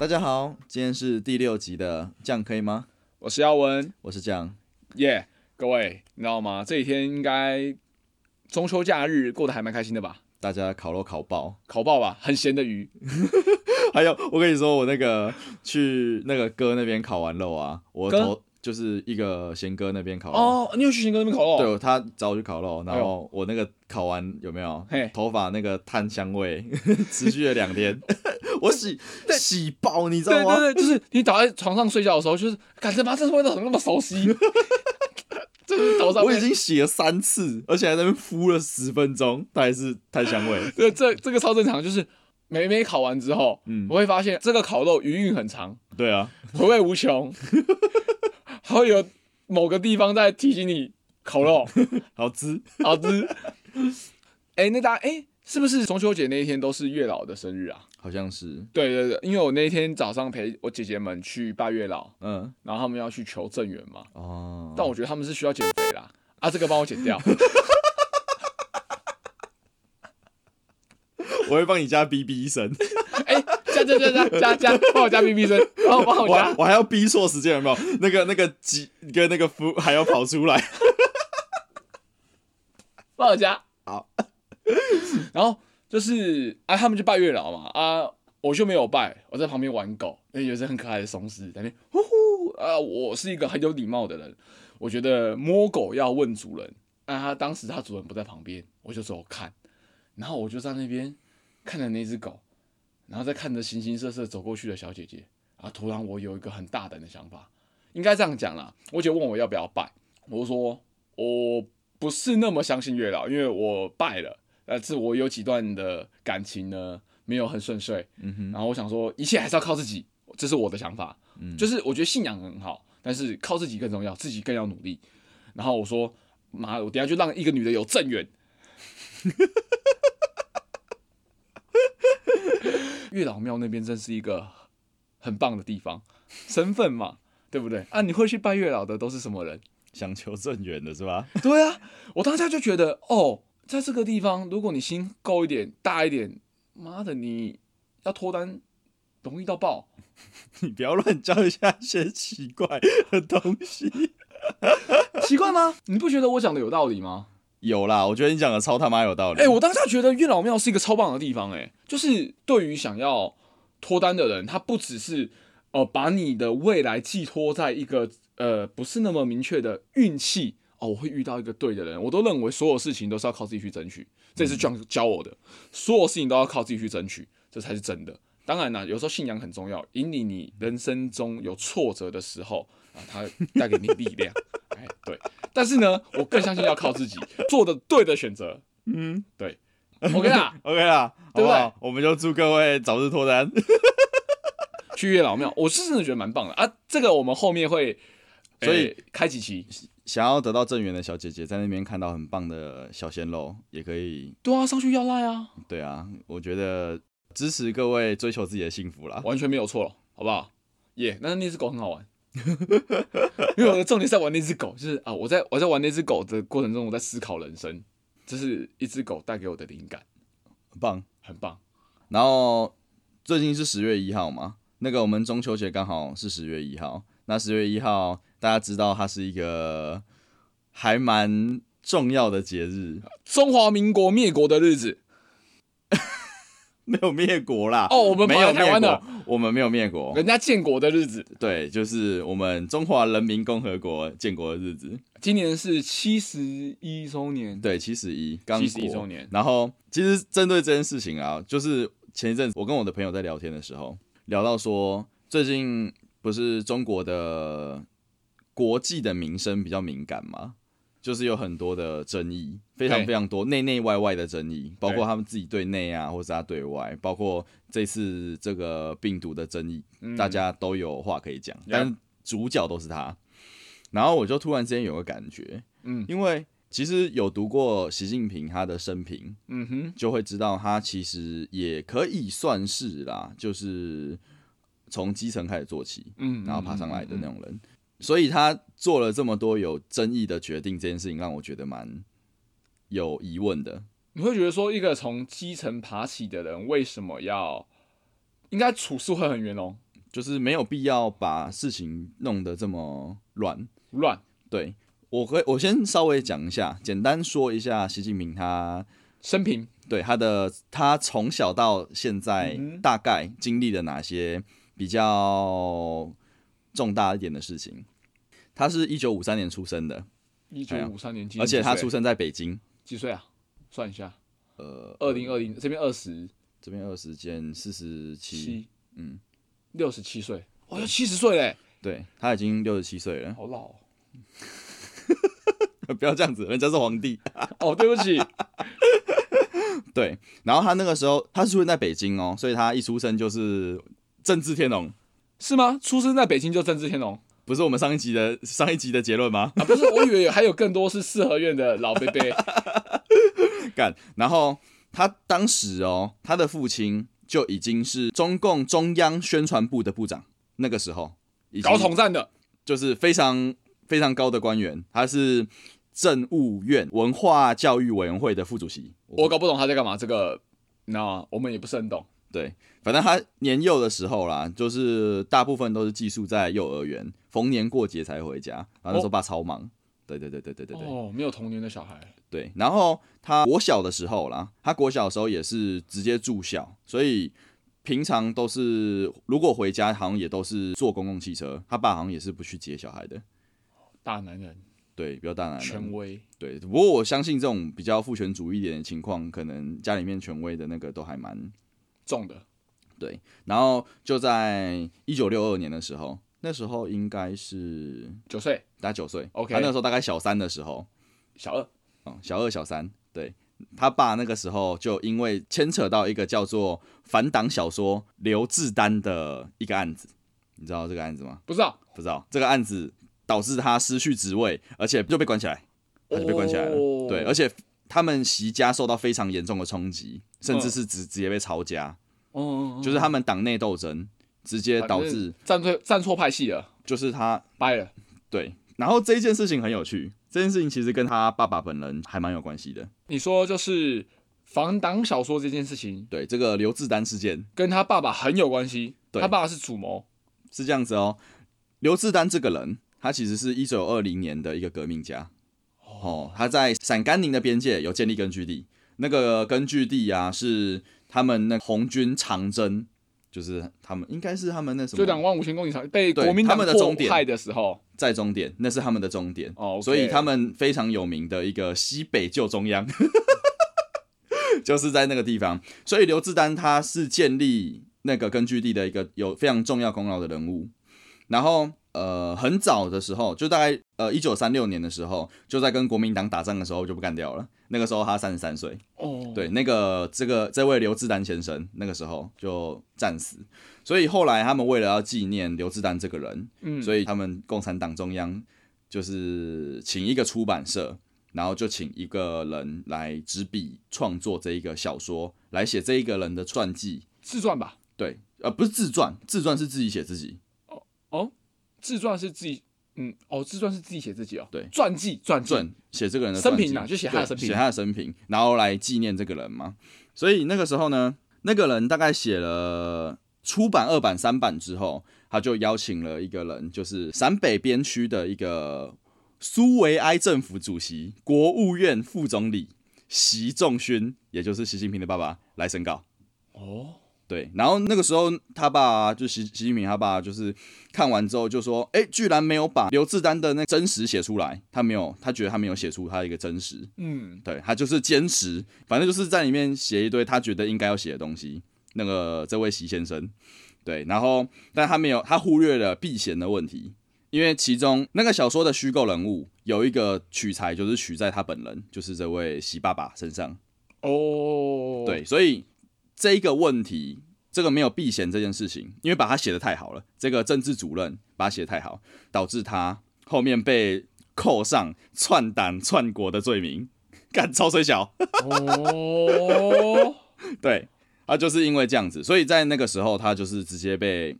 大家好，今天是第六集的酱可以吗？我是耀文，我是酱。耶、各位，你知道吗？这几天应该中秋假日过得还蛮开心的吧？大家烤肉烤爆，烤爆吧，很咸的鱼。还有我跟你说，我那个去那个哥那边烤完肉啊，我头就是一个贤哥那边烤肉。哦，你有去贤哥那边烤肉？对，他找我去烤肉，然哎后我那个烤完有没有嘿？头发那个炭香味 持续了两天，我洗洗爆，你知道吗？对对对，就是你倒在床上睡觉的时候，就是感觉妈这味道怎么那么熟悉？就是头上我已经洗了三次，而且还在那边敷了十分钟，它还是炭香味。这这这个超正常，就是每每烤完之后，嗯我会发现这个烤肉余韵很长，对啊，回味无穷，还会有某个地方在提醒你烤肉好吃。好吃。哎、那大家哎、是不是中秋节那一天都是月老的生日啊？好像是，对对对，因为我那一天早上陪我姐姐们去拜月老，嗯，然后他们要去求正缘嘛，哦，但我觉得他们是需要减肥啦，啊，这个帮我剪掉。我会帮你加 B B 声，哎、加加加加加加，帮我加 B B 声，帮我帮我加。我还要逼错时间，有没有？那个那个鸡跟那个夫还要跑出来。帮我加。好，然后就是啊，他们就拜月老嘛，啊，我就没有拜，我在旁边玩狗，那有一只很可爱的松狮在那边呼呼啊，我是一个很有礼貌的人，我觉得摸狗要问主人，啊，他当时他主人不在旁边，我就走看，然后我就在那边看着那只狗，然后再看着形形色色走过去的小姐姐，啊，突然我有一个很大胆的想法，应该这样讲啦，我姐问我要不要拜，我说我不是那么相信月老，因为我拜了，但是我有几段的感情呢没有很顺遂，嗯哼，然后我想说一切还是要靠自己，这是我的想法，嗯就是我觉得信仰很好，但是靠自己更重要，自己更要努力。然后我说妈，我等下就让一个女的有正缘。月老庙那边真是一个很棒的地方，身份嘛，对不对？啊，你会去拜月老的都是什么人？想求正缘的是吧？对啊，我当下就觉得，哦，在这个地方，如果你心够一点、大一点，妈的，你要脱单容易到爆。你不要乱教一下一些奇怪的东西。奇怪吗？你不觉得我讲的有道理吗？有啦，我觉得你讲的超他妈有道理。哎、我当下觉得月老庙是一个超棒的地方、哎，就是对于想要脱单的人，他不只是呃把你的未来寄托在一个呃不是那么明确的运气哦，我会遇到一个对的人，我都认为所有事情都是要靠自己去争取，这是 John 教我的，所有事情都要靠自己去争取，这才是真的。当然啦，有时候信仰很重要，引领你人生中有挫折的时候啊，它带给你力量。哎，对。但是呢，我更相信要靠自己做的对的选择。嗯对，OK 啦，，OK 啦，对不对好好？我们就祝各位早日脱单。去月老庙，我是真的觉得蛮棒的啊。这个我们后面会，所以诶开几期。想要得到正缘的小姐姐，在那边看到很棒的小鲜肉，也可以。对啊，上去要赖啊，对啊，我觉得支持各位追求自己的幸福啦。完全没有错了，好不好？耶、那那只狗很好玩，因为我的重点是在玩那只狗，就是啊，我在我在玩那只狗的过程中，我在思考人生，这是一只狗带给我的灵感，很棒。很棒。然后最近是十月一号嘛，那个我们中秋节刚好是十月一号。那十月一号，大家知道它是一个还蛮重要的节日，中华民国灭国的日子 没有灭国啦。哦，我们跑没有台湾的，我们没有灭国。人家建国的日子，对，就是我们中华人民共和国建国的日子。今年是七十一周年。对，七十一，刚七十一周年然后其实针对这件事情啊，就是前一阵子我跟我的朋友在聊天的时候，聊到说，最近不是中国的国际的民生比较敏感嘛？就是有很多的争议，非常非常多，内内外外的争议，包括他们自己对内啊，或者他对外，包括这次这个病毒的争议，嗯大家都有话可以讲，但主角都是他。然后我就突然之间有个感觉，嗯因为其实有读过习近平他的生平，嗯哼，就会知道他其实也可以算是啦，就是从基层开始做起，嗯，然后爬上来的那种。种人。所以他做了这么多有争议的决定，这件事情让我觉得蛮有疑问的。你会觉得说，一个从基层爬起的人，为什么要应该处事会很圆融？就是没有必要把事情弄得这么乱。乱对我可以，我先稍微讲一下，简单说一下习近平他生平对他的他从小到现在大概经历了哪些比较重大一点的事情。他是一九五三年出生的，一九五三年，今而且他出生在北京。几岁啊？算一下，呃，二零二零这边二十这边二十减四十七，七，嗯，六十七岁，哦，要七十岁嘞，对他已经六十七岁了。好老哦。不要这样子，人家是皇帝。哦，对不起，对，然后他那个时候他是出生在北京哦，所以他一出生就是政治天龙，是吗？出生在北京就政治天龙不是我们上一集的上一集的结论吗？啊？不是，我以为还有更多是四合院的老伯伯。干，然后他当时哦，他的父亲就已经是中共中央宣传部的部长，那个时候搞统战的，就是非常非常高的官员，他是政务院文化教育委员会的副主席。我搞不懂他在干嘛。这个，那我们也不是很懂。对，反正他年幼的时候啦，就是大部分都是寄宿在幼儿园，逢年过节才回家。然后那时候爸超忙。对对对对对对对。哦，没有童年的小孩。对，然后他国小的时候啦，他国小的时候也是直接住校，所以平常都是如果回家好像也都是坐公共汽车，他爸好像也是不去接小孩的。大男人，对，比较大男人。权威。对，不过我相信这种比较父权主义一点的情况，可能家里面权威的那个都还蛮重的。对。然后就在一九六二年的时候，那时候应该是九岁，大概九岁 OK 他那个时候大概小三的时候，小二。嗯，小二小三，对他爸那个时候就因为牵扯到一个叫做反党小说刘志丹的一个案子，你知道这个案子吗？不知道。不知道这个案子导致他失去职位，而且就被关起来，他就被关起来了。哦对，而且他们席家受到非常严重的冲击，甚至是直直接被抄家，哦，就是他们党内斗争直接导致，站错站错派系了，就是他掰了。对。然后这一件事情很有趣，这件事情其实跟他爸爸本人还蛮有关系的。你说就是防党小说这件事情对，这个刘志丹事件跟他爸爸很有关系，对他爸爸是主谋。是这样子哦。刘志丹这个人，他其实是一九二零年的一个革命家。哦，他在陕甘宁的边界有建立根据地，那个根据地啊是他们那红军长征，就是他们应该是他们那什么就两万五千公里长被对国民党他们的终点迫害的时候，在终点，那是他们的终点。哦所以他们非常有名的一个西北救中央，就是在那个地方。所以刘志丹他是建立那个根据地的一个有非常重要功劳的人物。然后呃，很早的时候，就大概呃一九三六年的时候，就在跟国民党打仗的时候就不干掉了。那个时候他三十三岁，哦，对，那个这个这位刘志丹先生，那个时候就战死。所以后来他们为了要纪念刘志丹这个人，嗯，所以他们共产党中央就是请一个出版社，然后就请一个人来执笔创作这一个小说，来写这一个人的传记。自传吧，对，呃，不是自传，自传是自己写自己。哦，自传是自己，嗯，哦，自传是自己写自己哦，对传记，传记，传写这个人的生平啊就写他的生平写他的生平，然后来纪念这个人嘛。所以那个时候呢，那个人大概写了出版二版、三版之后，他就邀请了一个人，就是陕北边区的一个苏维埃政府主席、国务院副总理习仲勋，也就是习近平的爸爸来审稿。哦，对，然后那个时候他爸就习习近平他爸就是看完之后就说，哎，居然没有把刘志丹的那真实写出来，他没有，他觉得他没有写出他的一个真实，嗯，对他就是坚持，反正就是在里面写一堆他觉得应该要写的东西。那个这位习先生，对，然后但他没有，他忽略了避嫌的问题，因为其中那个小说的虚构人物有一个取材就是取在他本人，就是这位习爸爸身上。哦，对，所以这一个问题，这个没有避嫌这件事情，因为把他写的太好了，这个政治主任把他写的太好，导致他后面被扣上篡党篡国的罪名，干超水小。哦，对，他就是因为这样子，所以在那个时候，他就是直接被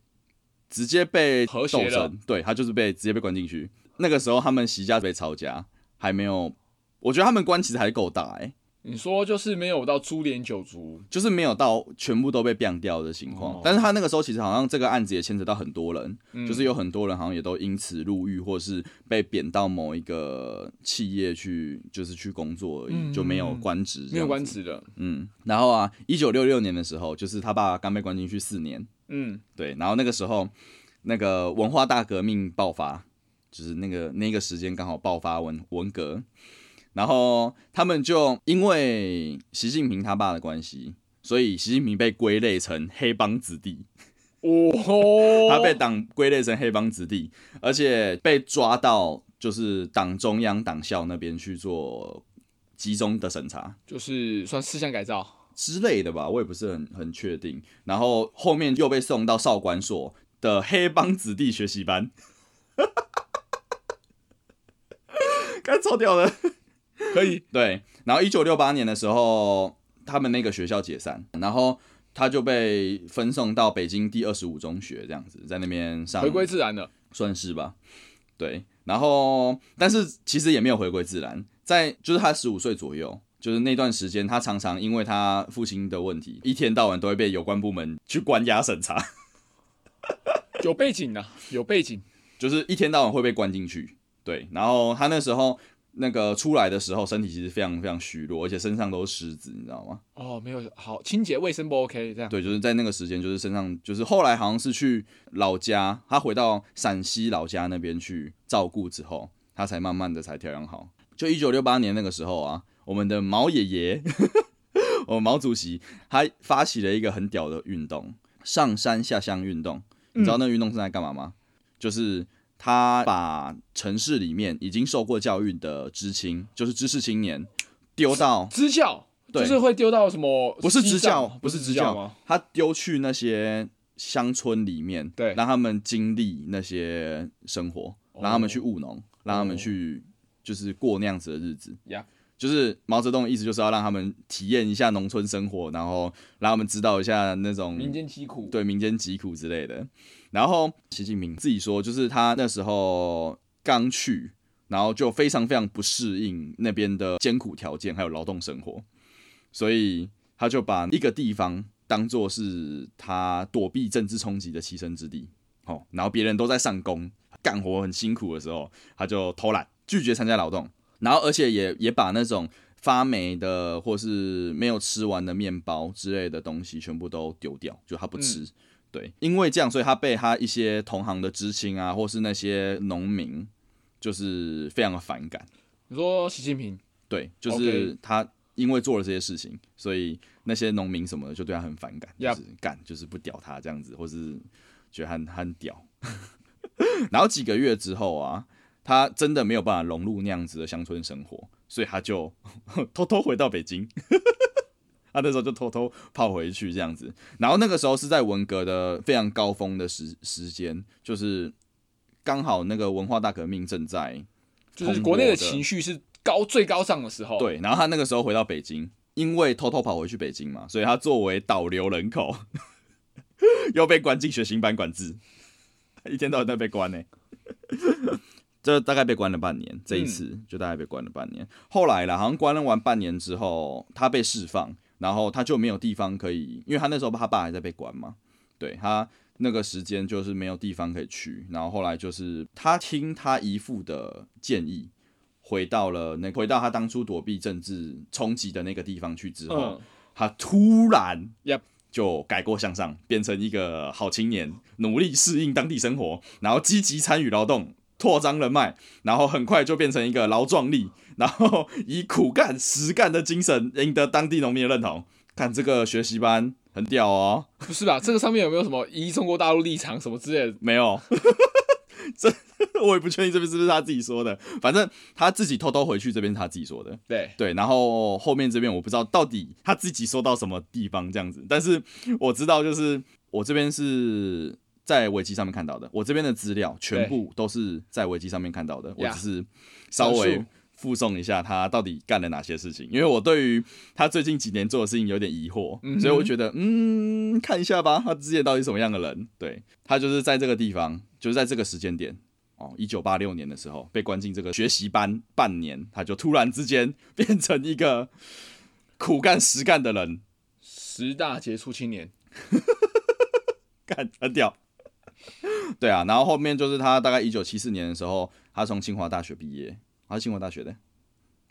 直接被斗和谐了争，对他就是被直接被关进去。那个时候他们席家被抄家，还没有，我觉得他们关其实还够大哎、你说就是没有到株连九族，就是没有到全部都被毙掉的情况。哦但是他那个时候其实好像这个案子也牵扯到很多人，嗯就是有很多人好像也都因此入狱，或是被贬到某一个企业去，就是去工作而已，嗯就没有官职，没有官。职的，嗯，然后啊，一九六六年的时候，就是他爸刚被关进去四年，嗯，对，然后那个时候那个文化大革命爆发，就是那个那个时间刚好爆发文文革，然后他们就因为习近平他爸的关系，所以习近平被归类成黑帮子弟，哦，他被党归类成黑帮子弟，而且被抓到就是党中央党校那边去做集中的审查。就是算思想改造，之类的吧，我也不是很很确定。然后后面又被送到少管所的黑帮子弟学习班，看超屌的。可以，对，然后一九六八年的时候，他们那个学校解散，然后他就被分送到北京第二十五中学，这样子在那边上回归自然的，算是吧。对，然后但是其实也没有回归自然，在就是他十五岁左右，就是那段时间，他常常因为他父亲的问题，一天到晚都会被有关部门去关押审查，有背景的，有背景，就是一天到晚会被关进去。对，然后他那时候那个出来的时候，身体其实非常非常虚弱，而且身上都是虱子，你知道吗？哦，没有好清洁卫生不 OK 这样，对，就是在那个时间，就是身上就是后来好像是去老家，他回到陕西老家那边去照顾之后，他才慢慢的才调养好。就一九六八年那个时候啊，我们的毛爷爷，我们毛主席，他发起了一个很屌的运动——上山下乡运动。你知道那个运动是在干嘛吗？就是他把城市里面已经受过教育的知青，就是知识青年，丢到支教，对就是会丢到什么？不是支教，不不是支教支教吗？，他丢去那些乡村里面，对让他们经历那些生活，让他们去务农，让他们去就是过那样子的日子。呀就是毛泽东的意思就是要让他们体验一下农村生活，然后让他们知道一下那种民间疾苦，对民间疾苦之类的。然后习近平自己说，就是他那时候刚去，然后就非常非常不适应那边的艰苦条件，还有劳动生活，所以他就把一个地方当做是他躲避政治冲击的栖身之地。哦，然后别人都在上工干活很辛苦的时候，他就偷懒，拒绝参加劳动，然后而且也也把那种发霉的或是没有吃完的面包之类的东西全部都丢掉，就他不吃。对，因为这样，所以他被他一些同行的知青啊，或是那些农民，就是非常的反感。你说习近平对，就是他因为做了这些事情，所以那些农民什么的就对他很反感，就是干就是不屌他这样子，或是觉得他很他很屌。然后几个月之后啊，他真的没有办法融入那样子的乡村生活，所以他就 偷偷回到北京。他那时候就偷偷跑回去这样子，然后那个时候是在文革的非常高峰的时时间，就是刚好那个文化大革命正在就是国内的情绪是高最高涨的时候，，对，然后他那个时候回到北京，因为偷偷跑回去北京嘛，所以他作为导流人口，又被关进学习班管制，一天到晚在被关呢、这大概被关了半年，这一次就大概被关了半年。后来啦，好像关了完半年之后，他被释放，然后他就没有地方可以，因为他那时候他爸还在被关嘛，对他那个时间就是没有地方可以去，然后后来就是他听他姨父的建议，回到了那回到他当初躲避政治冲击的那个地方去之后，嗯，他突然就改过向上，变成一个好青年，努力适应当地生活，然后积极参与劳动，扩张人脉，然后很快就变成一个劳壮力，然后以苦干实干的精神赢得当地农民的认同。看这个学习班很屌哦，不是吧？这个上面有没有什么移中国大陆立场什么之类的？没有，这 我也不确定这边是不是他自己说的，反正他自己偷偷回去这边是他自己说的。对，对，然后后面这边我不知道到底他自己说到什么地方这样子，但是我知道就是我这边是在维基上面看到的，我这边的资料全部都是在维基上面看到的，我只是稍微附送一下他到底干了哪些事情，因为我对于他最近几年做的事情有点疑惑，嗯所以我觉得嗯，看一下吧，他之前到底什么样的人？对他就是在这个地方，就是在这个时间点。哦，一九八六年的时候被关进这个学习班半年，他就突然之间变成一个苦干实干的人，十大杰出青年，干很屌。对啊，然后后面就是他大概一九七四年的时候，他从清华大学毕业，他是清华大学的。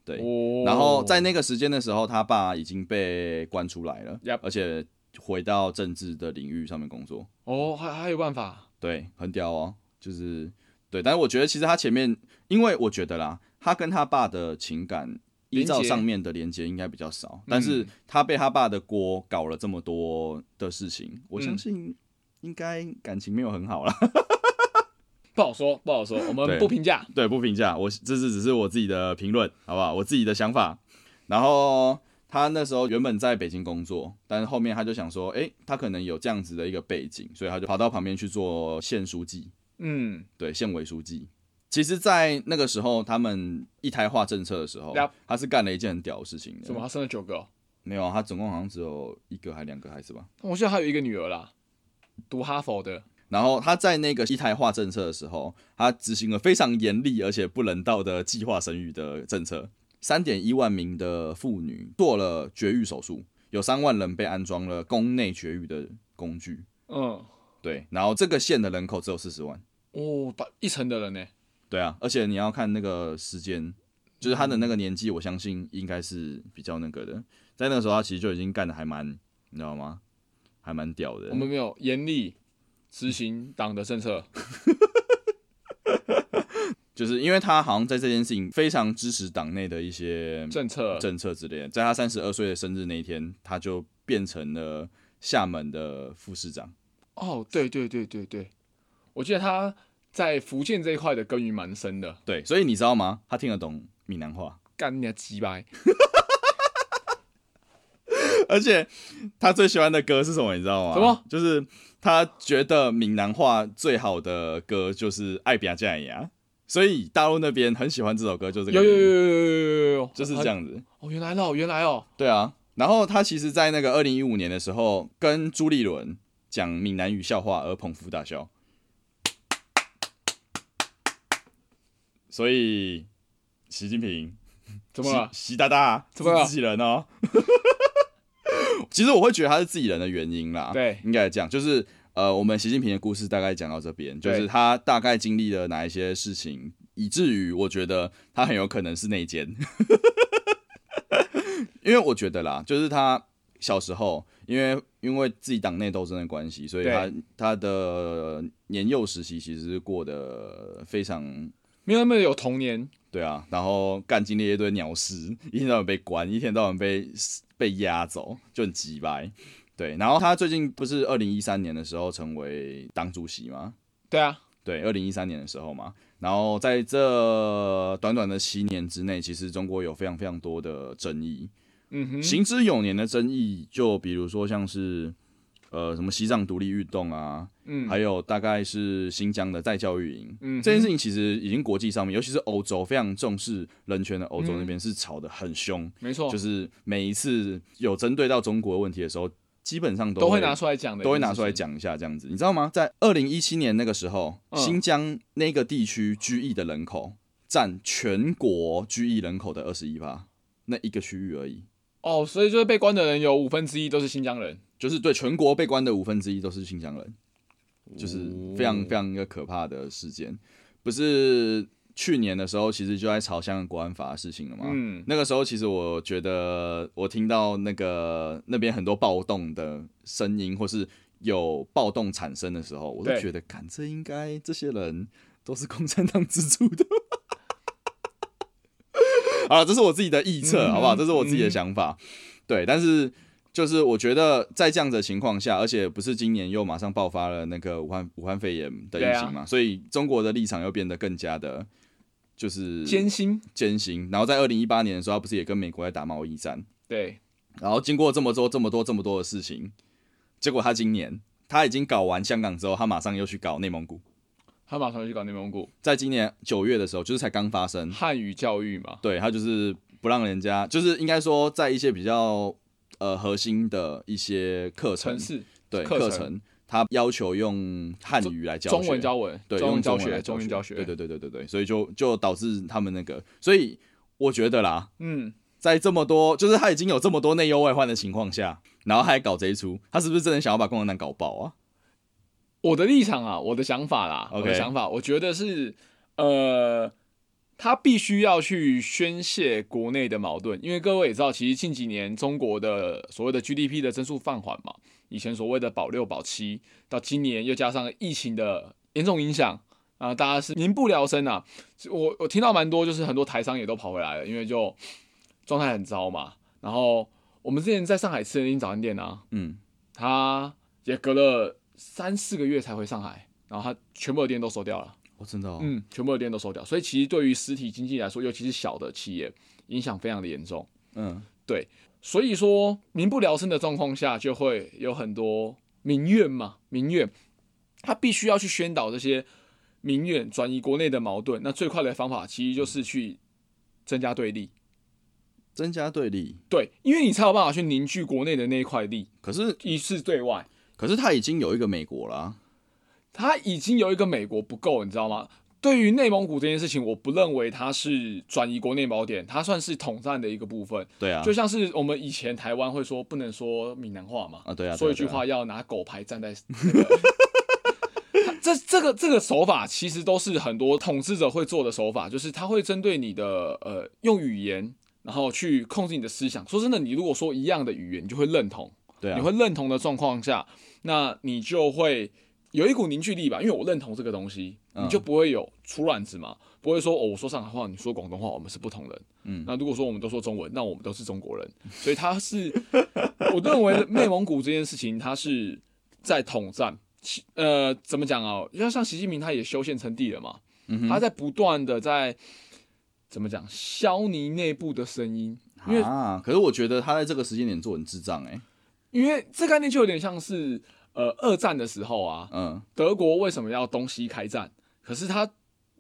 对，哦然后在那个时间的时候，他爸已经被关出来了 Yep 而且回到政治的领域上面工作。哦，还还有办法，对，很屌哦，就是对。但是我觉得其实他前面，因为我觉得啦，他跟他爸的情感。依照上面的连接应该比较少，但是他被他爸的锅搞了这么多的事情，我相嗯信应该感情没有很好啦。不好说，不好说，我们不评价。对，不评价，我这是只是我自己的评论，好不好？我自己的想法。然后他那时候原本在北京工作，但是后面他就想说，诶，他可能有这样子的一个背景，所以他就跑到旁边去做县书记，嗯，对，县委书记。其实，在那个时候，他们一胎化政策的时候他是干了一件很屌的事情的。什么？他生了九个哦、没有啊，他总共好像只有一个还两个孩子吧。我记得还有一个女儿啦，读哈佛的。然后他在那个一胎化政策的时候，他执行了非常严厉而且不人道的计划生育的政策，三点一万名的妇女做了绝育手术，有三万人被安装了宫内绝育的工具。嗯，对，然后这个县的人口只有四十万。哦，把一层的人呢？对啊，而且你要看那个时间，就是他的那个年纪，我相信应该是比较那个的。在那个时候，他其实就已经干的还蛮，你知道吗？还蛮屌的我。们没有严厉执行党的政策。就是因为他好像在这件事情非常支持党内的一些政策政策之类的，在他三十二岁的生日那一天，他就变成了厦门的副市长。哦，对对对对对，我记得他在福建这一块的耕耘蛮深的，对，所以你知道吗？他听得懂闽南话，干你的鸡掰！而且他最喜欢的歌是什么？你知道吗？什么？就是他觉得闽南话最好的歌就是《爱比亚加尼亚》，所以大陆那边很喜欢这首歌，就这个。有有有有有有有，就是这样子。哦，原来哦，原来哦。对啊，然后他其实，在那个二零一五年的时候，跟朱立伦讲闽南语笑话而捧腹大笑。所以，习近平怎么了？习大大怎么了？自己人哦。其实我会觉得他是自己人的原因啦，对。应该这样，就是呃，我们习近平的故事大概讲到这边，就是他大概经历了哪一些事情，以至于我觉得他很有可能是内奸，因为我觉得啦，就是他小时候，因为因为自己党内斗争的关系，所以他他的年幼时期其实是过得非常没有那么有童年，对啊，然后干经历了一堆鸟事，一天到晚被关，一天到晚被被压走，就很急白。对，然后他最近不是二零一三年的时候成为党主席吗？对啊，对，二零一三年的时候嘛，然后在这短短的七年之内，其实中国有非常非常多的争议，嗯哼，行之有年的争议，就比如说像是呃什么西藏独立运动啊，嗯，还有大概是新疆的再教育营，嗯这件事情其实已经国际上面，尤其是欧洲非常重视人权的欧洲那边是吵得很凶，没错，就是每一次有针对到中国的问题的时候，基本上都都会拿出来讲的，都会拿出来。讲一下这样子，你知道吗？在二零一七年那个时候，嗯新疆那个地区居役的人口占全国居役人口的二十一趴，那一个区域而已。哦，所以就是被关的人有五分之一都是新疆人，就是对全国被关的五分之一都是新疆人，就是非常哦非常一个可怕的事件。不是去年的时候，其实就在吵香港国安法的事情了嘛。嗯，那个时候，其实我觉得我听到那个那边很多暴动的声音，或是有暴动产生的时候，我都觉得，看这应该这些人都是共产党资助的。啊，这是我自己的臆测，嗯好不好？这是我自己的想法。对，但是就是我觉得在这样子的情况下，而且不是今年又马上爆发了那个武汉武汉肺炎的疫情嘛，所以中国的立场又变得更加的，就是艰辛，艰辛。然后在二零一八年的时候，他不是也跟美国在打贸易战？对，然后经过这么多、这么多、这么多的事情，结果他今年他已经搞完香港之后，他马上又去搞内蒙古。他马上又去搞内蒙古在今年九月的时候，就是才刚发生，汉语教育嘛，对他就是不让人家，就是应该说在一些比较呃核心的一些课程。对课程，他要求用汉语来教学。中文教文，对，中文教学，中文教学，对对对对对对，所以就就导致他们那个，所以我觉得啦，嗯，在这么多，就是他已经有这么多内忧外患的情况下，然后还搞这一出，他是不是真的想要把共产党搞爆啊？我的立场啊，我的想法啦我的想法，我觉得是，呃，他必须要去宣泄国内的矛盾，因为各位也知道，其实近几年中国的所谓的 GDP 的增速放缓嘛，以前所谓的保六保七，到今年又加上疫情的严重影响。啊，大家是民不聊生啊！我我听到蛮多，就是很多台商也都跑回来了，因为就状态很糟嘛。然后我们之前在上海吃的那间早餐店啊，嗯，他也隔了三四个月才回上海，然后他全部的店都收掉了，我真的、哦，嗯，全部的店都收掉，所以其实对于实体经济来说，尤其是小的企业，影响非常的严重。嗯，对所以说，民不聊生的状况下，就会有很多民怨嘛，民怨，他必须要去宣导这些民怨，转移国内的矛盾。那最快的方法，其实就是去增加对立，增加对立。对，因为你才有办法去凝聚国内的那一块力，可是，一次对外。可是他已经有一个美国了啊、他已经有一个美国不够，你知道吗？对于内蒙古这件事情，我不认为它是转移国内锚点，它算是统战的一个部分。对啊，就像是我们以前台湾会说不能说闽南话嘛，啊，对啊，说一句话要拿狗牌站在 这这个这个手法其实都是很多统治者会做的手法，就是他会针对你的呃用语言，然后去控制你的思想。说真的，你如果说一样的语言，你就会认同，对啊，你会认同的状况下，那你就会有一股凝聚力吧，因为我认同这个东西，嗯你就不会有出乱子嘛，不会说哦，我说上海话，你说广东话，我们是不同人。嗯那如果说我们都说中文，那我们都是中国人，所以他是，我认为内蒙古这件事情，他是在统战。呃，怎么讲啊？因为像习近平他也修宪称帝了嘛，嗯他在不断的在怎么讲消弭内部的声音，因为啊，可是我觉得他在这个时间点做很智障哎、因为这概念就有点像是呃二战的时候啊，嗯，德国为什么要东西开战？可是他，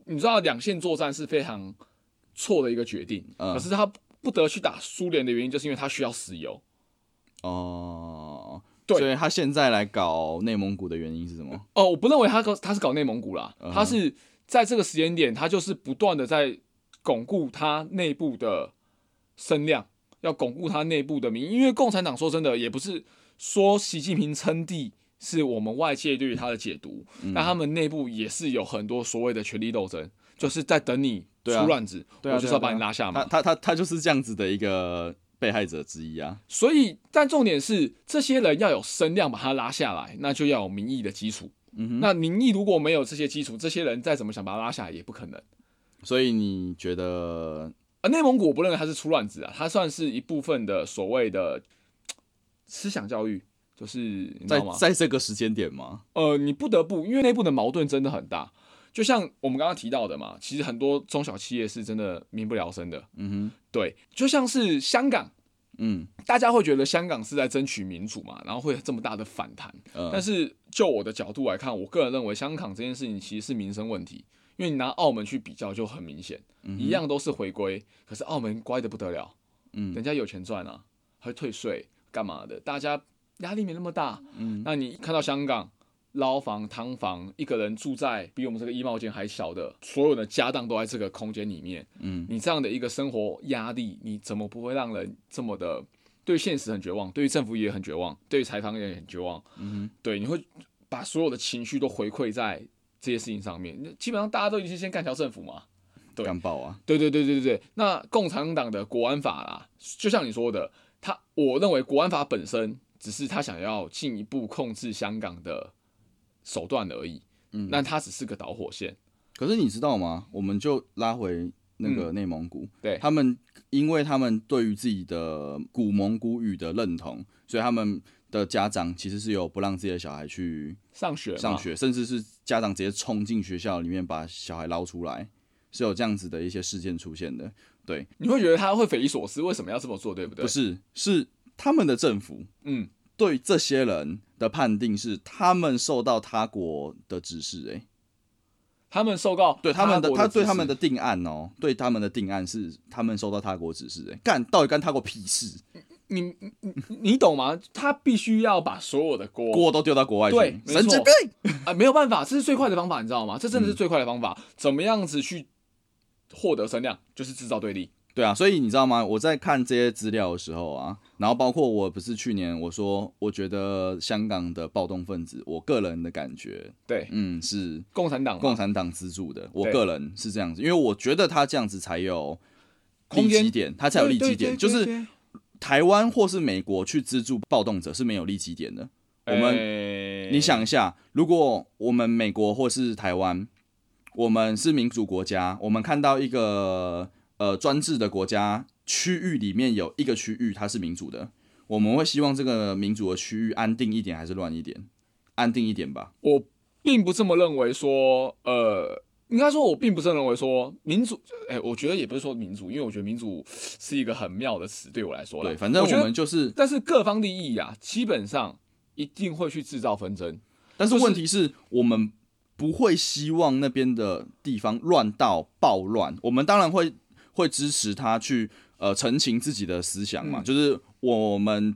你知道两线作战是非常错的一个决定。嗯可是他不得去打苏联的原因，就是因为他需要石油。哦，对所以他现在来搞内蒙古的原因是什么？哦，我不认为他搞他是搞内蒙古啦，嗯他是在这个时间点，他就是不断的在巩固他内部的声量，要巩固他内部的民意。因为共产党说真的，也不是说习近平称帝是我们外界对于他的解读，嗯那他们内部也是有很多所谓的权力斗争，就是在等你出乱子，我就是要把你拉下马。他他他他就是这样子的一个被害者之一啊。所以，但重点是这些人要有声量把他拉下来，那就要有民意的基础。那民意如果没有这些基础，这些人再怎么想把他拉下来也不可能。所以你觉得啊内蒙古我不认为他是出乱子啊，他算是一部分的所谓的 思想教育，就是在？在这个时间点吗？呃，你不得不，因为内部的矛盾真的很大。就像我们刚刚提到的嘛，其实很多中小企业是真的民不聊生的。嗯哼对，就像是香港，嗯大家会觉得香港是在争取民主嘛，然后会有这么大的反弹。呃，但是就我的角度来看，我个人认为香港这件事情其实是民生问题，因为你拿澳门去比较就很明显，嗯一样都是回归，可是澳门乖的不得了，嗯人家有钱赚啊，还退税干嘛的，大家压力没那么大。嗯那你看到香港捞房、汤房，一个人住在比我们这个衣帽间还小的，所有的家当都在这个空间里面，嗯你这样的一个生活压力，你怎么不会让人这么的对现实很绝望，对于政府也很绝望，对于财团也很绝望？嗯对，你会把所有的情绪都回馈在这些事情上面。基本上大家都已经先干掉政府嘛。干爆啊！对对对对对对。那共产党的国安法啦，就像你说的，他我认为国安法本身只是他想要进一步控制香港的手段而已。嗯那它只是个导火线。可是你知道吗？我们就拉回那个内蒙古，嗯对他们因为他们对于自己的古蒙古语的认同，所以他们的家长其实是有不让自己的小孩去上学上，学，甚至是家长直接冲进学校里面把小孩捞出来，是有这样子的一些事件出现的。对，你会觉得他会匪夷所思，为什么要这么做，对不对？不，是，是他们的政府嗯，对这些人的判定是他们受到他国的指示、欸，他们受到对他们的他对他们的定案哦，对他们的定案是他们受到他国指示、欸，干到底干他国屁事？你你你你懂吗？他必须要把所有的锅锅都丢到国外去神经病！啊、没有办法，这是最快的方法，你知道吗？这真的嗯是最快的方法。怎么样子去获得声量，就是制造对立。对啊，所以你知道吗？我在看这些资料的时候啊，然后包括我不是去年我说，我觉得香港的暴动分子，我个人的感觉，对，嗯，是共产党，共产党资助的。我对个人是这样子，因为我觉得他这样子才有利基点，他才有利基点。就是台湾或是美国去资助暴动者是没有利基点的。我们们你想一下，如果我们美国或是台湾，我们是民主国家，我们看到一个呃专制的国家区域里面有一个区域它是民主的，我们会希望这个民主的区域安定一点还是乱一点？安定一点吧。我并不这么认为说，呃，应该说，我并不是认为说民主，哎、我觉得也不是说民主，因为我觉得民主是一个很妙的词，对我来说对，反正我们就是，但是各方利益啊，基本上一定会去制造纷争。但是问题是我们不会希望那边的地方乱到暴乱，我们当然会会支持他去呃澄清自己的思想嘛，嗯就是我们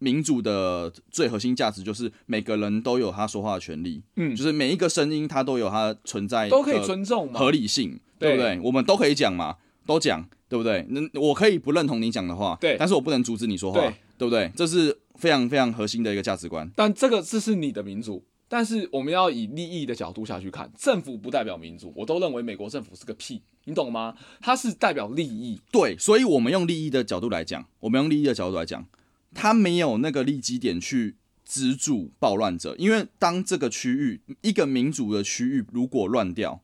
民主的最核心价值就是每个人都有他说话的权利，嗯就是每一个声音它都有它存在都可以尊重。合理性，对不对？我们都可以讲嘛，都讲，对不对？那我可以不认同你讲的话，对但是我不能阻止你说话，对对不对？这是非常非常核心的一个价值观。但这个这是你的民主，但是我们要以利益的角度下去看，政府不代表民主，我都认为美国政府是个屁，你懂吗？它是代表利益，对，所以我们用利益的角度来讲，我们用利益的角度来讲，他没有那个利基点去资助暴乱者，因为当这个区域一个民主的区域如果乱掉，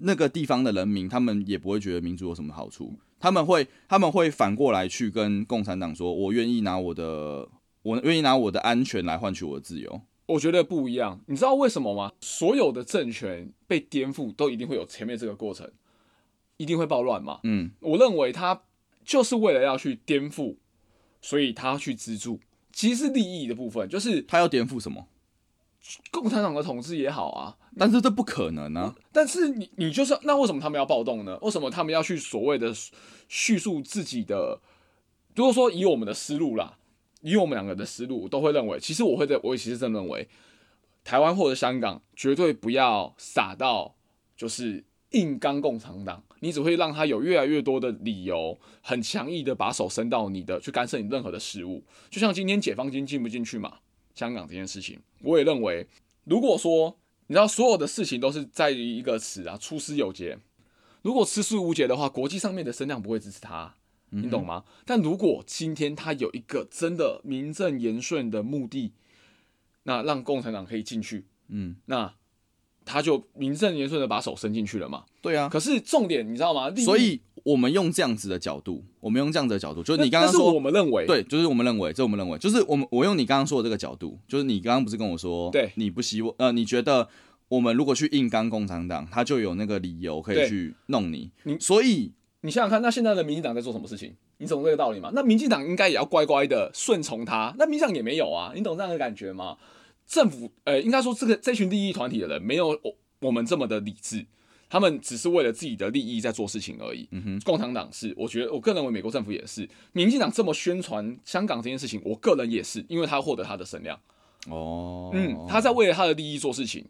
那个地方的人民他们也不会觉得民主有什么好处，他们会他们会反过来去跟共产党说，我愿意拿我的我愿意拿我的安全来换取我的自由。我觉得不一样。你知道为什么吗？所有的政权被颠覆，都一定会有前面这个过程，一定会暴乱嘛。嗯，我认为他就是为了要去颠覆，所以他去资助。其实是利益的部分，就是他要颠覆什么？共产党的统治也好啊，但是这不可能啊！但是你你就是那为什么他们要暴动呢？为什么他们要去所谓的叙述自己的？如果说以我们的思路啦，以我们两个的思路，都会认为，其实我会在，我其实这么认为，台湾或者香港绝对不要傻到就是硬刚共产党，你只会让他有越来越多的理由，很强硬的把手伸到你的去干涉你任何的事物。就像今天解放军进不进去嘛，香港这件事情，我也认为，如果说你知道所有的事情都是在于一个词啊，出师有节。如果吃素无节的话，国际上面的声量不会支持他，你懂吗？但如果今天他有一个真的名正言顺的目的，那让共产党可以进去，嗯，那他就名正言顺的把手伸进去了嘛。对啊，可是重点你知道吗？所以我们用这样子的角度，我们用这样子的角度，就是你刚刚说我们认为，对，就是我们认为，这我们认为，就是我们我用你刚刚说的这个角度，就是你刚刚不是跟我说，对。你不希望呃，你觉得我们如果去硬刚共产党，他就有那个理由可以去弄你，你所以你想想看，那现在的民进党在做什么事情？你懂这个道理吗？那民进党应该也要乖乖的顺从他，那民进党也没有啊，你懂这样的感觉吗？政府呃，应该说这个这群利益团体的人没有我我们这么的理智，他们只是为了自己的利益在做事情而已。嗯哼，共产党是，我觉得我个人认为美国政府也是，民进党这么宣传香港这件事情，我个人也是，因为他获得他的声量。哦，嗯，他在为了他的利益做事情，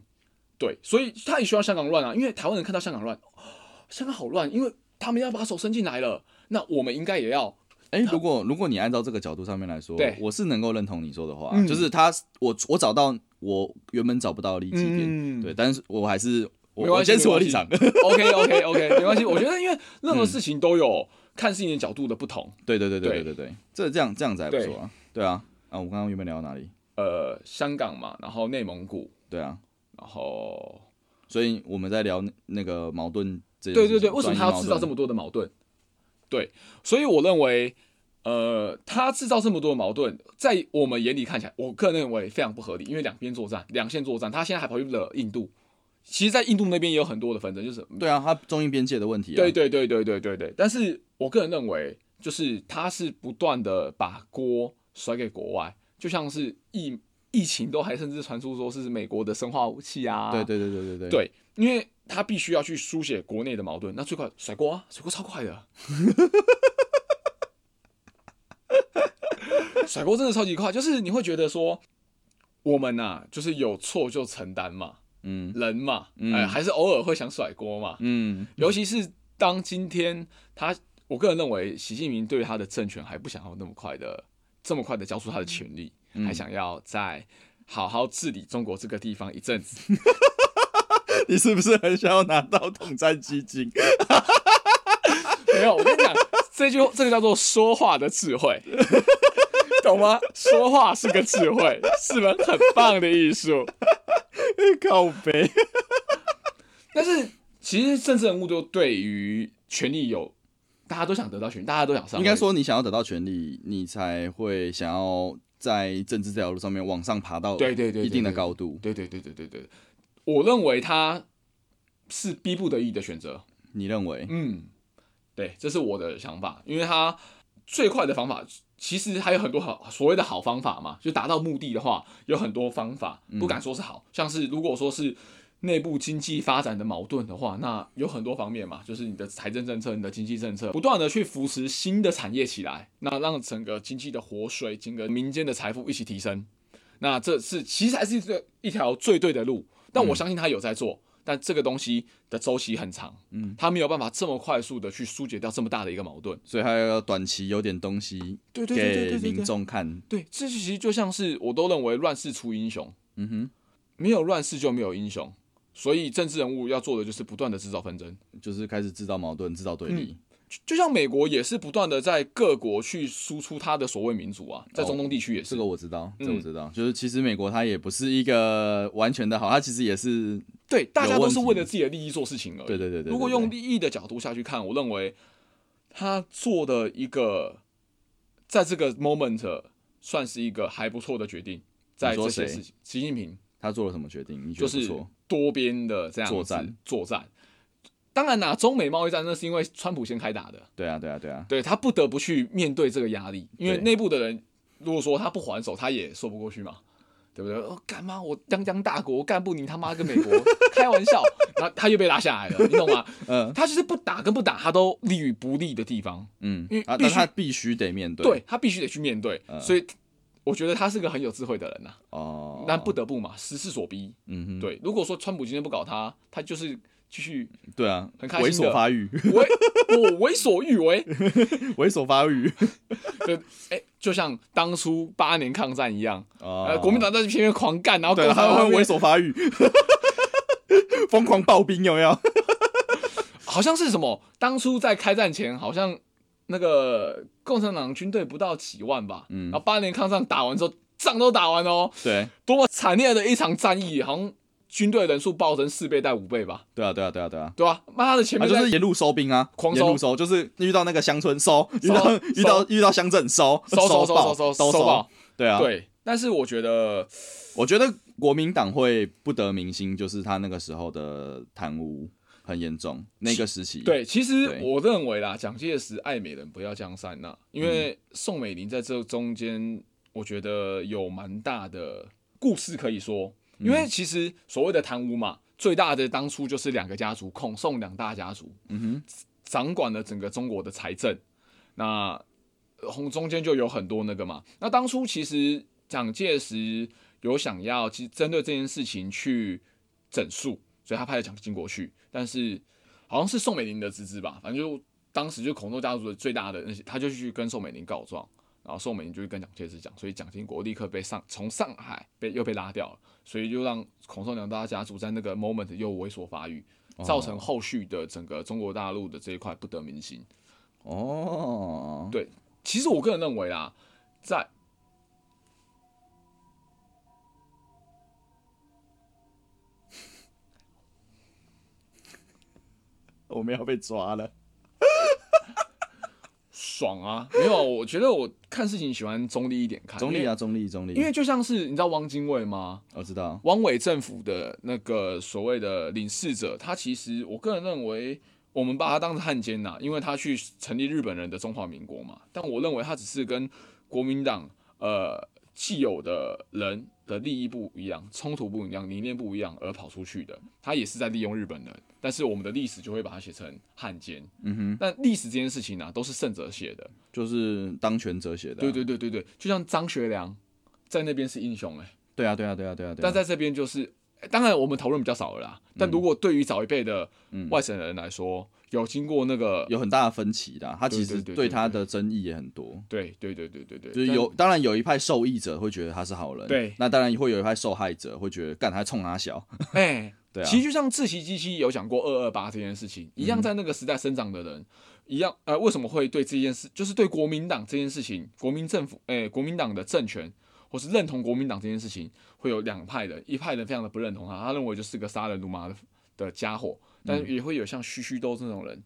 对，所以他也需要香港乱啊，因为台湾人看到香港乱，哦香港好乱，因为他们要把手伸进来了，那我们应该也要。哎，如果如果你按照这个角度上面来说，我是能够认同你说的话，就是他，我我找到我原本找不到的利基点，对，但是我还是没关系。先说立场，OK OK OK，没关系。我觉得因为任何事情都有看事情的角度的不同，对对对对对对对，这这样这样子也不错啊。对啊，啊，我刚刚原本聊到哪里？呃，香港嘛，然后内蒙古，对啊，然后所以我们在聊那个矛盾。对对对，为什么他要制造这？么多的矛盾？对，所以我认为，呃，他制造这么多的矛盾，在我们眼里看起来，我个人认为非常不合理，因为两边作战，两线作战，他现在还跑去了印度，其实，在印度那边也有很多的纷争，就是对啊，他中印边界的问题啊，对对对对对对对，但是我个人认为，就是他是不断的把锅甩给国外，就像是疫疫情都还甚至传出说是美国的生化武器啊，对对对对对对对，因为他必须要去书写国内的矛盾，那最快甩锅啊，甩锅超快的，甩锅真的超级快，就是你会觉得说，我们呐、就是有错就承担嘛，嗯。人嘛，嗯。哎，还是偶尔会想甩锅嘛，嗯。尤其是当今天他我个人认为，习近平对他的政权还不想要那么快的、这么快的交出他的权力，还想要再好好治理中国这个地方一阵子。你是不是很想要拿到统战基金？没有，我跟你讲，这句这个叫做说话的智慧，懂吗？说话是个智慧，是门很棒的艺术。靠背。但是其实政治人物都对于权力有，大家都想得到权力，大家都想上。应该说，你想要得到权利，你才会想要在政治这条路上面往上爬到对对对对一定的高度。对对对对对对，我认为他是逼不得已的选择。你认为？嗯，对，这是我的想法，因为他最快的方法，其实还有很多好所谓的好方法嘛，就达到目的的话，有很多方法，不敢说是好，像是如果说是内部经济发展的矛盾的话，那有很多方面嘛，就是你的财政政策、你的经济政策，不断的去扶持新的产业起来，那让整个经济的活水、整个民间的财富一起提升，那这是其实还是这一条最对的路，但我相信他有在做。但这个东西的周期很长，嗯，他没有办法这么快速的去疏解掉这么大的一个矛盾。所以他要短期有点东西对对对对给对民众看。对，这其实就像是我都认为乱世出英雄，嗯哼，没有乱世就没有英雄，所以政治人物要做的就是不断的制造纷争。就是开始制造矛盾、制造对立。就就像美国也是不断的在各国去输出他的所谓民主啊，在中东地区也是。这个我知道，这我知道。就是其实美国它也不是一个完全的好，它其实也是对，大家都是为了自己的利益做事情而已。对对对对对如果用利益的角度下去看，我认为他做的一个在这个 moment 算是一个还不错的决定，在这些事情，习近平他做了什么决定？你觉就是得不错？多边的这样子作战作战。当然啦，中美贸易战那是因为川普先开打的，对啊，对啊，对啊。对他不得不去面对这个压力，因为对。内部的人如果说他不还手，他也说不过去嘛，对不对？哦，干嘛我泱泱大国干不赢他妈跟美国 开玩笑，然后他又被拉下来了，你懂吗？嗯。他就是不打跟不打，他都利与不利的地方，嗯因为，啊，必须但他必须得面对。对他必须得去面对，嗯。所以我觉得他是个很有智慧的人呐、哦，但不得不嘛，时势所逼。嗯哼，对，如果说川普今天不搞他，他就是继续对啊，很开猥琐发育，为我为所欲为，猥琐发育。对，哎、就像当初八年抗战一样，哦。呃，国民党在前面狂干，然后共产党猥琐发育，疯狂暴兵有没有？好像是什么？当初在开战前，好像那个共产党军队不到几万吧，嗯。然后八年抗战打完之后，仗都打完哦，对，多么惨烈的一场战役，好像军队人数暴增四倍到五倍吧，对啊，对啊，对啊，对啊。对啊、妈的，前啊，面在就是沿路收兵啊，狂收。沿路收，就是遇到那个乡村收，遇到遇到遇到乡镇收，收收收收收收收爆，对啊，对，但是我觉得，我觉得国民党会不得民心，就是他那个时候的贪污很严重，那个时期。，对，其实我认为啦，蒋介石爱美人不要江山呐，因为宋美龄在这中间，我觉得有蛮大的故事可以说。因为其实所谓的贪污嘛，最大的当初就是两个家族，孔宋两大家族，嗯哼，掌管了整个中国的财政。那红中间就有很多那个嘛。那当初其实蒋介石有想要其实针对这件事情去整肃，所以他派了蒋经国去，但是好像是宋美龄的侄子吧，反正就当时就孔宋家族的最大的那些，他就去跟宋美龄告状。然后宋美龄就去跟蒋介石讲，所以蒋经国立刻被上从上海被又被拉掉了，所以就让孔宋两大家族在那个 moment 又猥琐发育，造成后续的整个中国大陆的这一块不得民心。哦，对其实我个人认为啦，在 我们要被抓了。爽啊，没有，我觉得我看事情喜欢中立一点看，中立啊，中立，中立。因为，就像是你知道汪精卫吗？我知道，汪伪政府的那个所谓的领事者，他其实我个人认为，我们把他当成汉奸呐，因为他去成立日本人的中华民国嘛。但我认为他只是跟国民党呃既有的人的利益不一样，冲突不一样，理念不一样而跑出去的。他也是在利用日本人，但是我们的历史就会把它写成汉奸。嗯哼，但历史这件事情呢、都是胜者写的。就是当权者写的啊。对对对对对，就像张学良在那边是英雄哎、对啊，对啊，对啊，对啊，对啊。但在这边就是，当然我们讨论比较少了啦。但如果对于早一辈的嗯外省人来说，有经过那个，有很大的分歧的啊，他其实对他的争议也很多。对对对对对对，就是有，当然有一派受益者会觉得他是好人，对。那当然会有一派受害者会觉得干他冲他小，但哎，对啊，其实就像自习机器有讲过二二八这件事情一样，在那个时代生长的人。一样，呃，为什么会对这件事，就是对国民党这件事情，国民政府，诶、国民党的政权，或是认同国民党这件事情，会有两派人，一派人非常的不认同他，他认为就是个杀人如麻的的家伙，但是也会有像须须都这种人，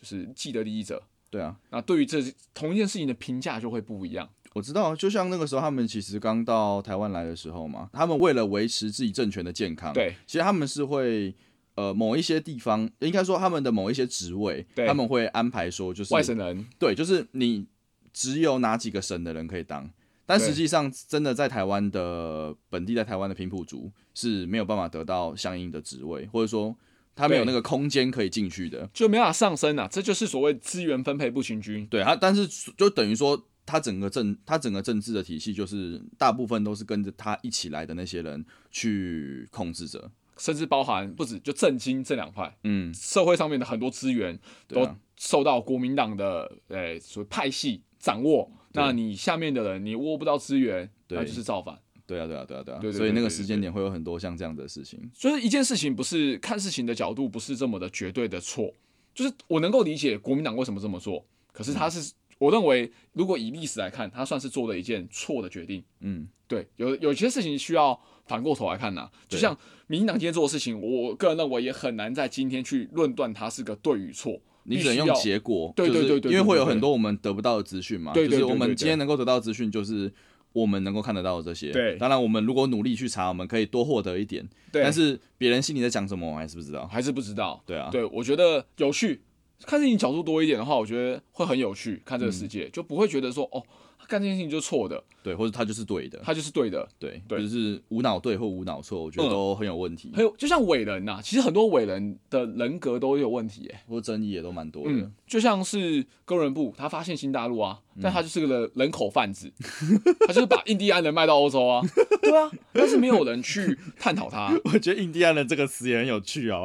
就是既得利益者。对啊，那对于这同一件事情的评价就会不一样。我知道，就像那个时候他们其实刚到台湾来的时候嘛，他们为了维持自己政权的健康，对，其实他们是会。呃，某一些地方应该说他们的某一些职位，对他们会安排说，就是外省人，对，就是你只有哪几个省的人可以当，但实际上真的在台湾的本地在台湾的平埔族是没有办法得到相应的职位，或者说他没有那个空间可以进去的。就没办法上升啊，这就是所谓资源分配不平均。对他，但是就等于说，他整个政他整个政治的体系，就是大部分都是跟着他一起来的那些人去控制着。甚至包含不止就政经这两块，嗯，社会上面的很多资源都受到国民党的呃所谓派系掌握。那你下面的人你握不到资源，那就是造反。对啊，对啊，对啊，对啊。所以那个时间点会有很多像这样的事情。就是一件事情不是看事情的角度不是这么的绝对的错，就是我能够理解国民党为什么这么做，可是他嗯是、我认为如果以历史来看，他算是做了一件错的决定。嗯，对，有有些事情需要反过头来看呐、就像民进党今天做的事情，我个人认为也很难在今天去论断它是个对与错。你只能用结果，就是对对对对因为会有很多我们得不到的资讯嘛。对对就是我们今天能够得到的资讯，就是我们能够看得到的这些。对当然我们如果努力去查，我们可以多获得一点。对，但是别人心里在讲什么，我还是不知道。还是不知道。对啊，对，我觉得有趣，看事情角度多一点的话，我觉得会很有趣。看这个世界，嗯就不会觉得说哦，干这件事情就是错的，对，或者他就是对的。他就是对的。对，对。就是无脑对或无脑错，我觉得嗯。都很有问题，还有，就像伟人呐、其实很多伟人的人格都有问题、欸，或者争议也都蛮多的。嗯，就像是哥伦布，他发现新大陆啊，嗯。但他就是个人人口贩子，他就是把印第安人卖到欧洲啊，对啊，但是没有人去探讨他，我觉得印第安人这个词也很有趣啊，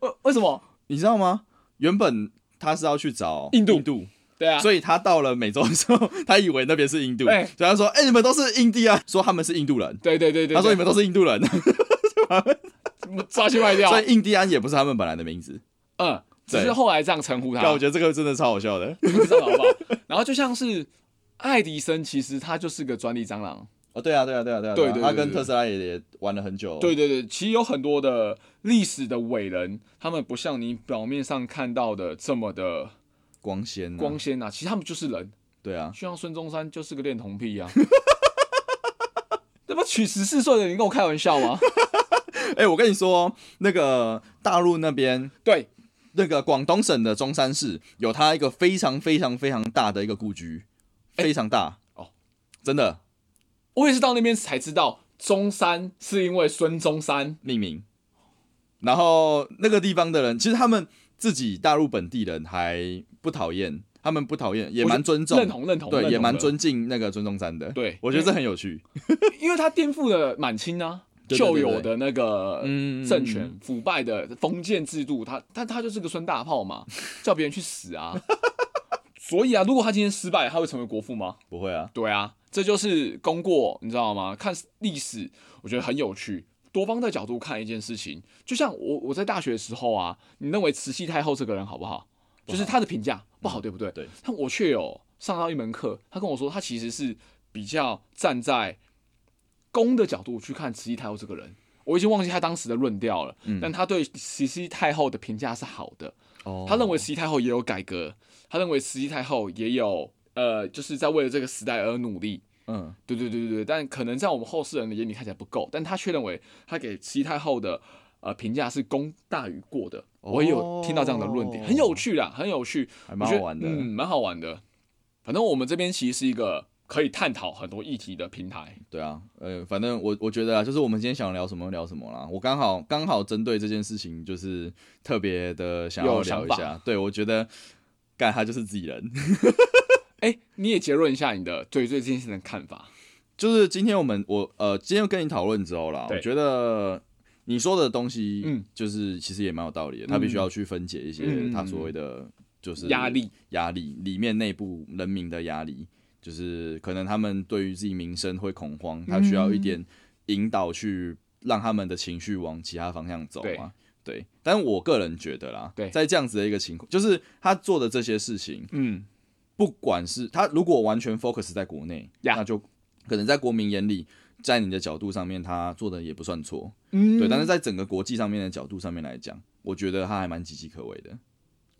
为为什么？你知道吗？原本他是要去找印度。印度，对啊，所以他到了美洲的时候，他以为那边是印度，哎所以他说：“哎、你们都是印第安，说他们是印度人。对对对对，他说你们都是印度人，抓去卖掉所，以印第安也不是他们本来的名字。嗯，只是后来这样称呼他，但我觉得这个真的超好笑的。不知道好不好？然后就像是爱迪生，其实他就是个专利蟑螂。哦，对啊，对啊，对啊，对啊，对他跟特斯拉也也玩了很久。对对对，其实有很多的历史的伟人，他们不像你表面上看到的这么的光鲜、啊，光鲜啊，其实他们就是人。对啊，就像孙中山就是个恋童癖啊。那不娶十四岁的，你跟我开玩笑吗？哎、我跟你说，那个大陆那边对，那个广东省的中山市有他一个非常非常非常大的一个故居，非常大哦，真的我也是到那边才知道，中山是因为孙中山。命名。然后那个地方的人，其实他们自己大陆本地人还不讨厌，他们不讨厌，也蛮尊重，认同认同，对，也蛮，尊敬那个孙中山的。对我觉得这很有趣。因为他颠覆了满清啊旧有的那个嗯政权腐败的封建制度，他但他就是个孙大炮嘛，叫别人去死啊。所以啊，如果他今天失败，他会成为国父吗？不会啊，对啊，这就是功过，你知道吗？看历史，我觉得很有趣。多方的角度看一件事情，就像我我在大学的时候啊，你认为慈禧太后这个人好不好？就是他的评价不好，对不对？对。但我却有上到一门课，他跟我说，他其实是比较站在公的角度去看慈禧太后这个人。我已经忘记他当时的论调了，但他对慈禧太后的评价是好的。哦他认为慈禧太后也有改革，他认为慈禧太后也有呃，就是在为了这个时代而努力。嗯，对对对对对，但可能在我们后世人的眼里看起来不够，但他却认为他给慈禧太后的呃评价是功大于过的。我也有听到这样的论点，哦很有趣啦，很有趣，蛮好玩的。嗯，蛮好玩的。反正我们这边其实是一个可以探讨很多议题的平台。对啊，呃，反正我我觉得啊，就是我们今天想聊什么聊什么啦。我刚好刚好针对这件事情，就是特别的想要聊一下。对，我觉得干他就是自己人。哎，你也结论一下你的对对这件事的看法。就是今天我们我呃，今天跟你讨论之后啦，我觉得你说的东西，嗯。就是其实也蛮有道理的。他必须要去分解一些嗯。他所谓的就是压力，压力里面内部人民的压力，就是可能他们对于自己民生会恐慌，他需要一点引导去让他们的情绪往其他方向走嘛。对，但我个人觉得啦，对在这样子的一个情况，就是他做的这些事情，嗯，不管是他如果完全 focus 在国内那就可能在国民眼里，在你的角度上面，他做的也不算错，嗯对。但是在整个国际上面的角度上面来讲，我觉得他还蛮岌岌可危的。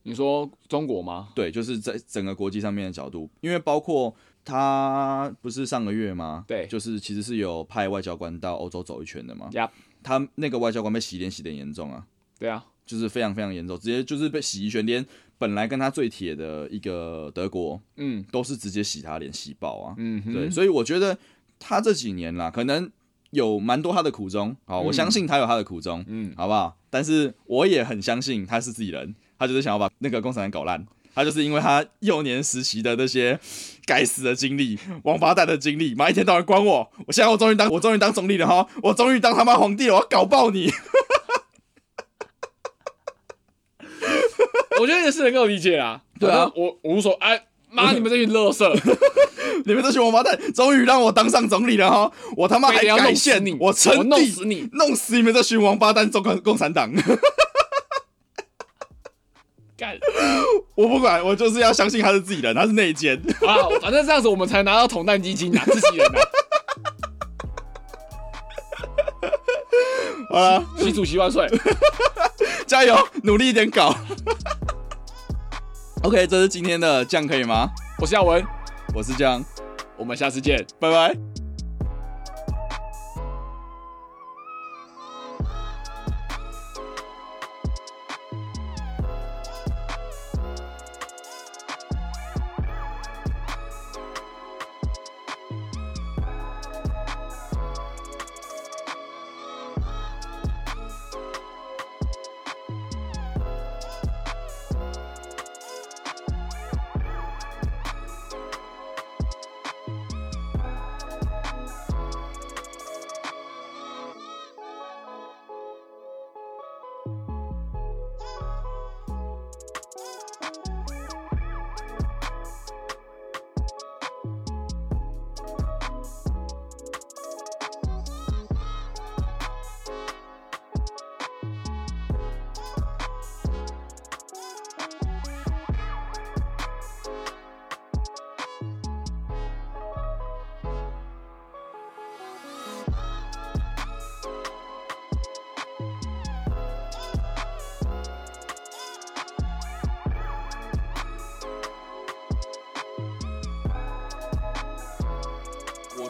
你说中国吗？对，就是在整个国际上面的角度，因为包括他不是上个月吗？对就是其实是有派外交官到欧洲走一圈的嘛。呀，他那个外交官被洗脸洗的严重啊，对啊，就是非常非常严重，直接就是被洗一圈，连本来跟他最铁的一个德国嗯都是直接洗他脸洗爆啊。嗯，对，所以我觉得他这几年啦，可能有蛮多他的苦衷，好，我相信他有他的苦衷，嗯好不好？但是我也很相信他是自己人，他就是想要把那个共产党搞烂，他就是因为他幼年时期的那些该死的经历、王八蛋的经历，妈一天到晚管我，我现在我终于当我终于当总理了哈，我终于当他妈皇帝了，我要搞爆你！我觉得也是能够理解啦。对啊我我无所哎妈，你们这群乐色，你们这群王八蛋，终于让我当上总理了哈，我他妈还非得要改宪弄死你，我称我弄死你！弄死你们这群王八蛋中共共产党！干我不管，我就是要相信他是自己人，他是内奸。啊！反正这样子我们才拿到统弹基金啊，自己人啊，好了，习主席万岁！加油，努力一点搞。OK，这是今天的酱可以吗？我是亚文，我是酱，我们下次见。拜拜。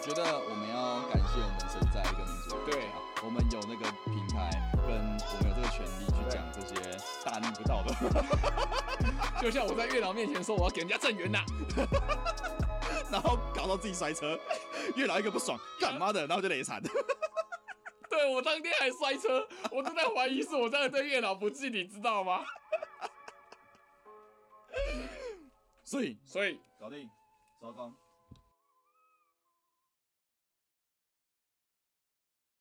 觉得我们要感谢我们身在一个民主的国家对我们有那个平台，跟我们有这个权利去讲这些大逆不道的话，就像我在月老面前说我要给人家正缘呐，然后搞到自己摔车，月老一个不爽，干妈的，然后就累惨。对我当天还摔车，我都在怀疑是我真的对月老不敬，你知道吗？所以所以搞定，收工。